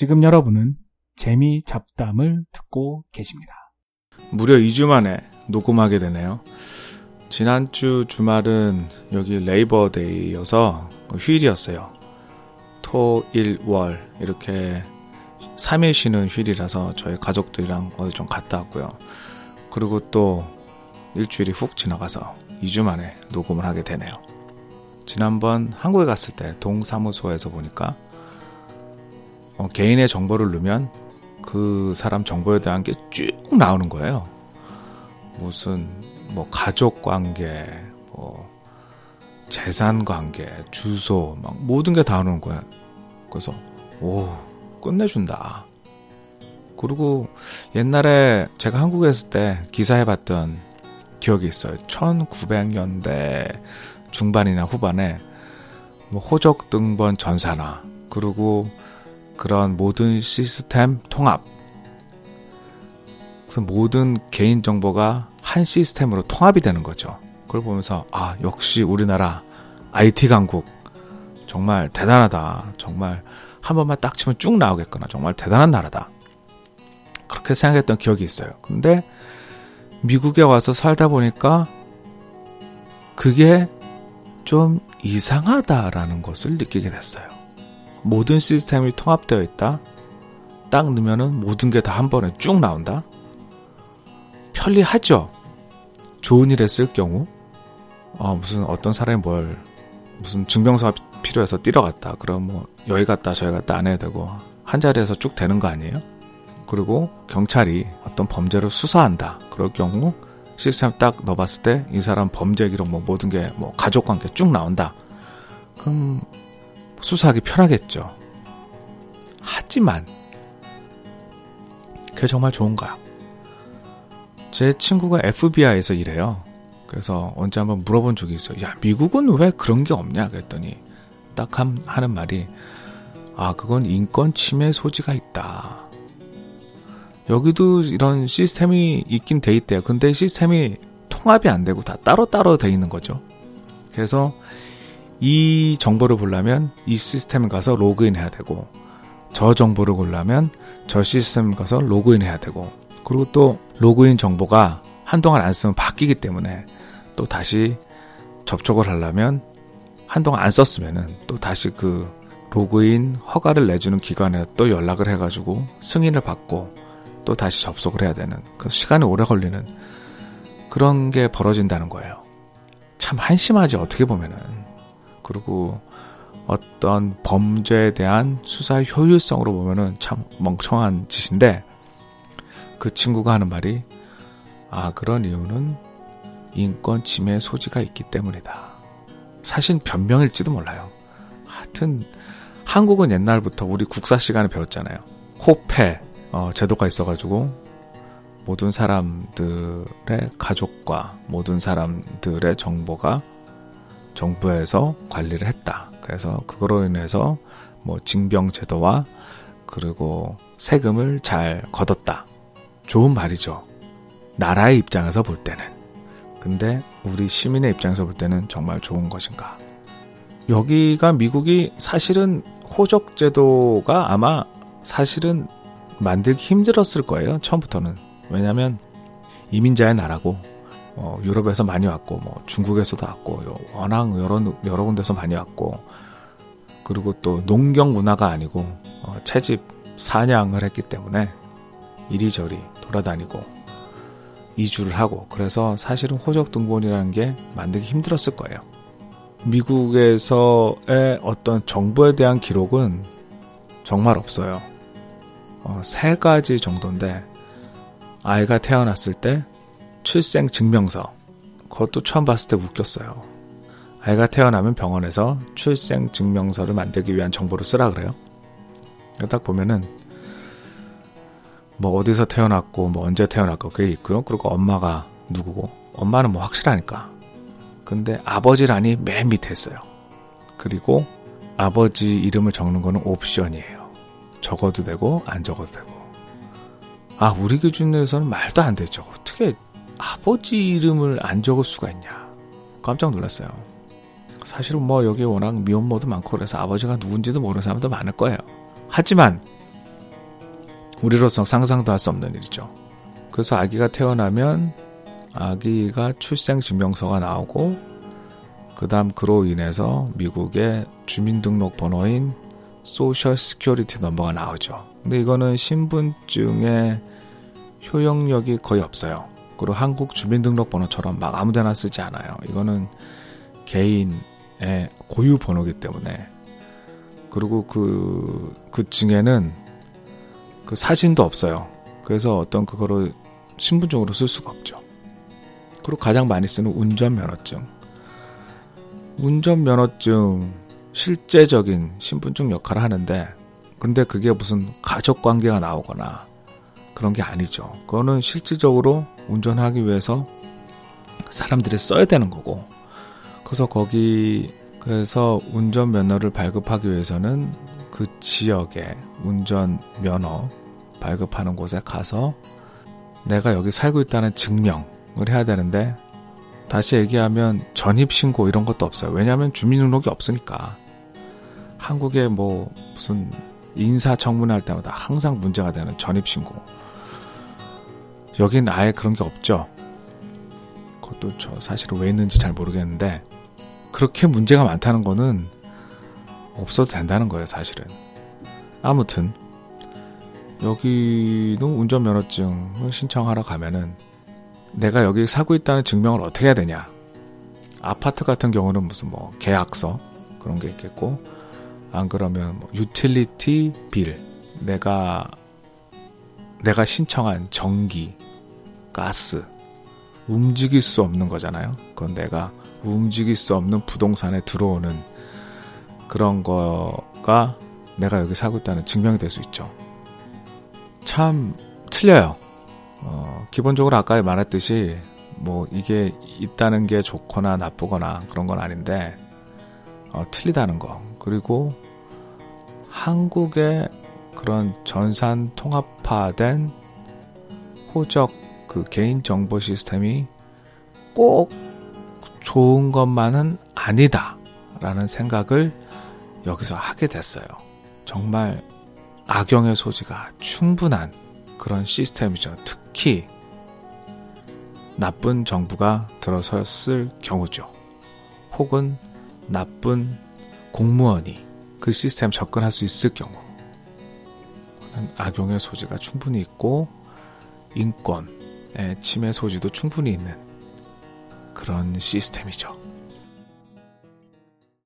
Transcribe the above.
지금 여러분은 재미 잡담을 듣고 계십니다. 무려 2주 만에 녹음하게 되네요. 지난주 주말은 여기 레이버데이여서 휴일이었어요. 토, 일, 월 이렇게 3일 쉬는 휴일이라서 저희 가족들이랑 어디 좀 갔다 왔고요. 그리고 또 일주일이 훅 지나가서 2주 만에 녹음을 하게 되네요. 지난번 한국에 갔을 때 동사무소에서 보니까 어, 개인의 정보를 넣으면 그 사람 정보에 대한 게 쭉 나오는 거예요. 무슨 뭐 가족 관계, 뭐 재산 관계, 주소, 막 모든 게 다 나오는 거야. 그래서 오 끝내준다. 그리고 옛날에 제가 한국에 있을 때 기사해 봤던 기억이 있어요. 1900년대 중반이나 후반에 뭐 호적 등본 전산화 그리고 그런 모든 시스템 통합 그래서 모든 개인 정보가 한 시스템으로 통합이 되는 거죠. 그걸 보면서 아 역시 우리나라 IT 강국 정말 대단하다. 정말 한 번만 딱 치면 쭉 나오겠구나. 정말 대단한 나라다. 그렇게 생각했던 기억이 있어요. 근데 미국에 와서 살다 보니까 그게 좀 이상하다라는 것을 느끼게 됐어요. 모든 시스템이 통합되어 있다. 딱 넣으면은 모든 게 다 한 번에 쭉 나온다. 편리하죠. 좋은 일에 쓸 경우, 어, 무슨 어떤 사람이 뭘 무슨 증명서가 필요해서 뛰러 갔다. 그럼 뭐 여기 갔다 저기 갔다 안 해야 되고 한 자리에서 쭉 되는 거 아니에요? 그리고 경찰이 어떤 범죄를 수사한다. 그럴 경우 시스템 딱 넣어봤을 때 이 사람 범죄 기록 뭐 모든 게 뭐 가족 관계 쭉 나온다. 그럼 수사하기 편하겠죠. 하지만 그게 정말 좋은가요? 제 친구가 FBI에서 일해요. 그래서 언제 한번 물어본 적이 있어요. 야, 미국은 왜 그런 게 없냐? 그랬더니 딱 하는 말이 아, 그건 인권 침해 소지가 있다. 여기도 이런 시스템이 있긴 돼 있대요. 근데 시스템이 통합이 안 되고 다 따로따로 돼 있는 거죠. 그래서 이 정보를 보려면 이 시스템에 가서 로그인 해야 되고 저 정보를 보려면 저 시스템에 가서 로그인 해야 되고 그리고 또 로그인 정보가 한동안 안 쓰면 바뀌기 때문에 또 다시 접촉을 하려면 한동안 안 썼으면은 또 다시 그 로그인 허가를 내주는 기관에 또 연락을 해가지고 승인을 받고 또 다시 접속을 해야 되는 그 시간이 오래 걸리는 그런 게 벌어진다는 거예요. 참 한심하지 어떻게 보면은 그리고 어떤 범죄에 대한 수사의 효율성으로 보면은 참 멍청한 짓인데 그 친구가 하는 말이 아 그런 이유는 인권 침해 소지가 있기 때문이다. 사실 변명일지도 몰라요. 하여튼 한국은 옛날부터 우리 국사 시간에 배웠잖아요. 호패 어, 제도가 있어가지고 모든 사람들의 가족과 모든 사람들의 정보가 정부에서 관리를 했다. 그래서 그거로 인해서 뭐 징병 제도와 그리고 세금을 잘 걷었다. 좋은 말이죠. 나라의 입장에서 볼 때는. 근데 우리 시민의 입장에서 볼 때는 정말 좋은 것인가? 여기가 미국이 사실은 호적 제도가 아마 사실은 만들기 힘들었을 거예요. 처음부터는. 왜냐하면 이민자의 나라고 어, 유럽에서 많이 왔고 뭐 중국에서도 왔고 워낙 여러 여러 군데서 많이 왔고 그리고 또 농경 문화가 아니고 어, 채집 사냥을 했기 때문에 이리저리 돌아다니고 이주를 하고 그래서 사실은 호적 등본이라는 게 만들기 힘들었을 거예요. 미국에서의 어떤 정보에 대한 기록은 정말 없어요. 어, 세 가지 정도인데 아이가 태어났을 때 출생 증명서 그것도 처음 봤을 때 웃겼어요. 아이가 태어나면 병원에서 출생 증명서를 만들기 위한 정보를 쓰라 그래요. 딱 보면은 뭐 어디서 태어났고 뭐 언제 태어났고 그게 있고요. 그리고 엄마가 누구고 엄마는 뭐 확실하니까. 근데 아버지란이 맨 밑에 있어요. 그리고 아버지 이름을 적는 거는 옵션이에요. 적어도 되고 안 적어도 되고. 아 우리 기준에서는 말도 안 되죠. 어떻게 아버지 이름을 안 적을 수가 있냐. 깜짝 놀랐어요. 사실은 뭐 여기 워낙 미혼모도 많고 그래서 아버지가 누군지도 모르는 사람도 많을 거예요. 하지만 우리로서 상상도 할 수 없는 일이죠. 그래서 아기가 태어나면 아기가 출생증명서가 나오고 그 다음 그로 인해서 미국의 주민등록번호인 social security number가 나오죠. 근데 이거는 신분증의 효용력이 거의 없어요. 그리고 한국 주민등록번호처럼 막 아무데나 쓰지 않아요. 이거는 개인의 고유 번호기 때문에 그리고 그, 그 증에는 그 사진도 없어요. 그래서 어떤 그거를 신분증으로 쓸 수가 없죠. 그리고 가장 많이 쓰는 운전면허증. 운전면허증 실제적인 신분증 역할을 하는데 근데 그게 무슨 가족 관계가 나오거나 그런 게 아니죠. 그거는 실질적으로 운전하기 위해서 사람들이 써야 되는 거고 그래서 거기 그래서 운전 면허를 발급하기 위해서는 그 지역에 운전 면허 발급하는 곳에 가서 내가 여기 살고 있다는 증명을 해야 되는데 다시 얘기하면 전입 신고 이런 것도 없어요. 왜냐하면 주민등록이 없으니까. 한국에 뭐 무슨 인사청문회 할 때마다 항상 문제가 되는 전입신고. 여긴 아예 그런 게 없죠. 그것도 저 사실은 왜 있는지 잘 모르겠는데 그렇게 문제가 많다는 거는 없어도 된다는 거예요, 사실은. 아무튼 여기는 운전면허증을 신청하러 가면은 내가 여기 사고 있다는 증명을 어떻게 해야 되냐. 아파트 같은 경우는 무슨 뭐 계약서 그런 게 있겠고 안 그러면 뭐 유틸리티 빌 내가 내가 신청한 전기 가스 움직일 수 없는 거잖아요. 그건 내가 움직일 수 없는 부동산에 들어오는 그런 거가 내가 여기 살고 있다는 증명이 될 수 있죠. 참 틀려요. 어, 기본적으로 아까 말했듯이 뭐 이게 있다는 게 좋거나 나쁘거나 그런 건 아닌데 어, 틀리다는 거 그리고 한국의 그런 전산 통합화된 호적 그 개인 정보 시스템이 꼭 좋은 것만은 아니다라는 생각을 여기서 하게 됐어요. 정말 악용의 소지가 충분한 그런 시스템이죠. 특히 나쁜 정부가 들어섰을 경우죠. 혹은 나쁜 공무원이 그 시스템 접근할 수 있을 경우 악용의 소지가 충분히 있고 인권의 침해 소지도 충분히 있는 그런 시스템이죠.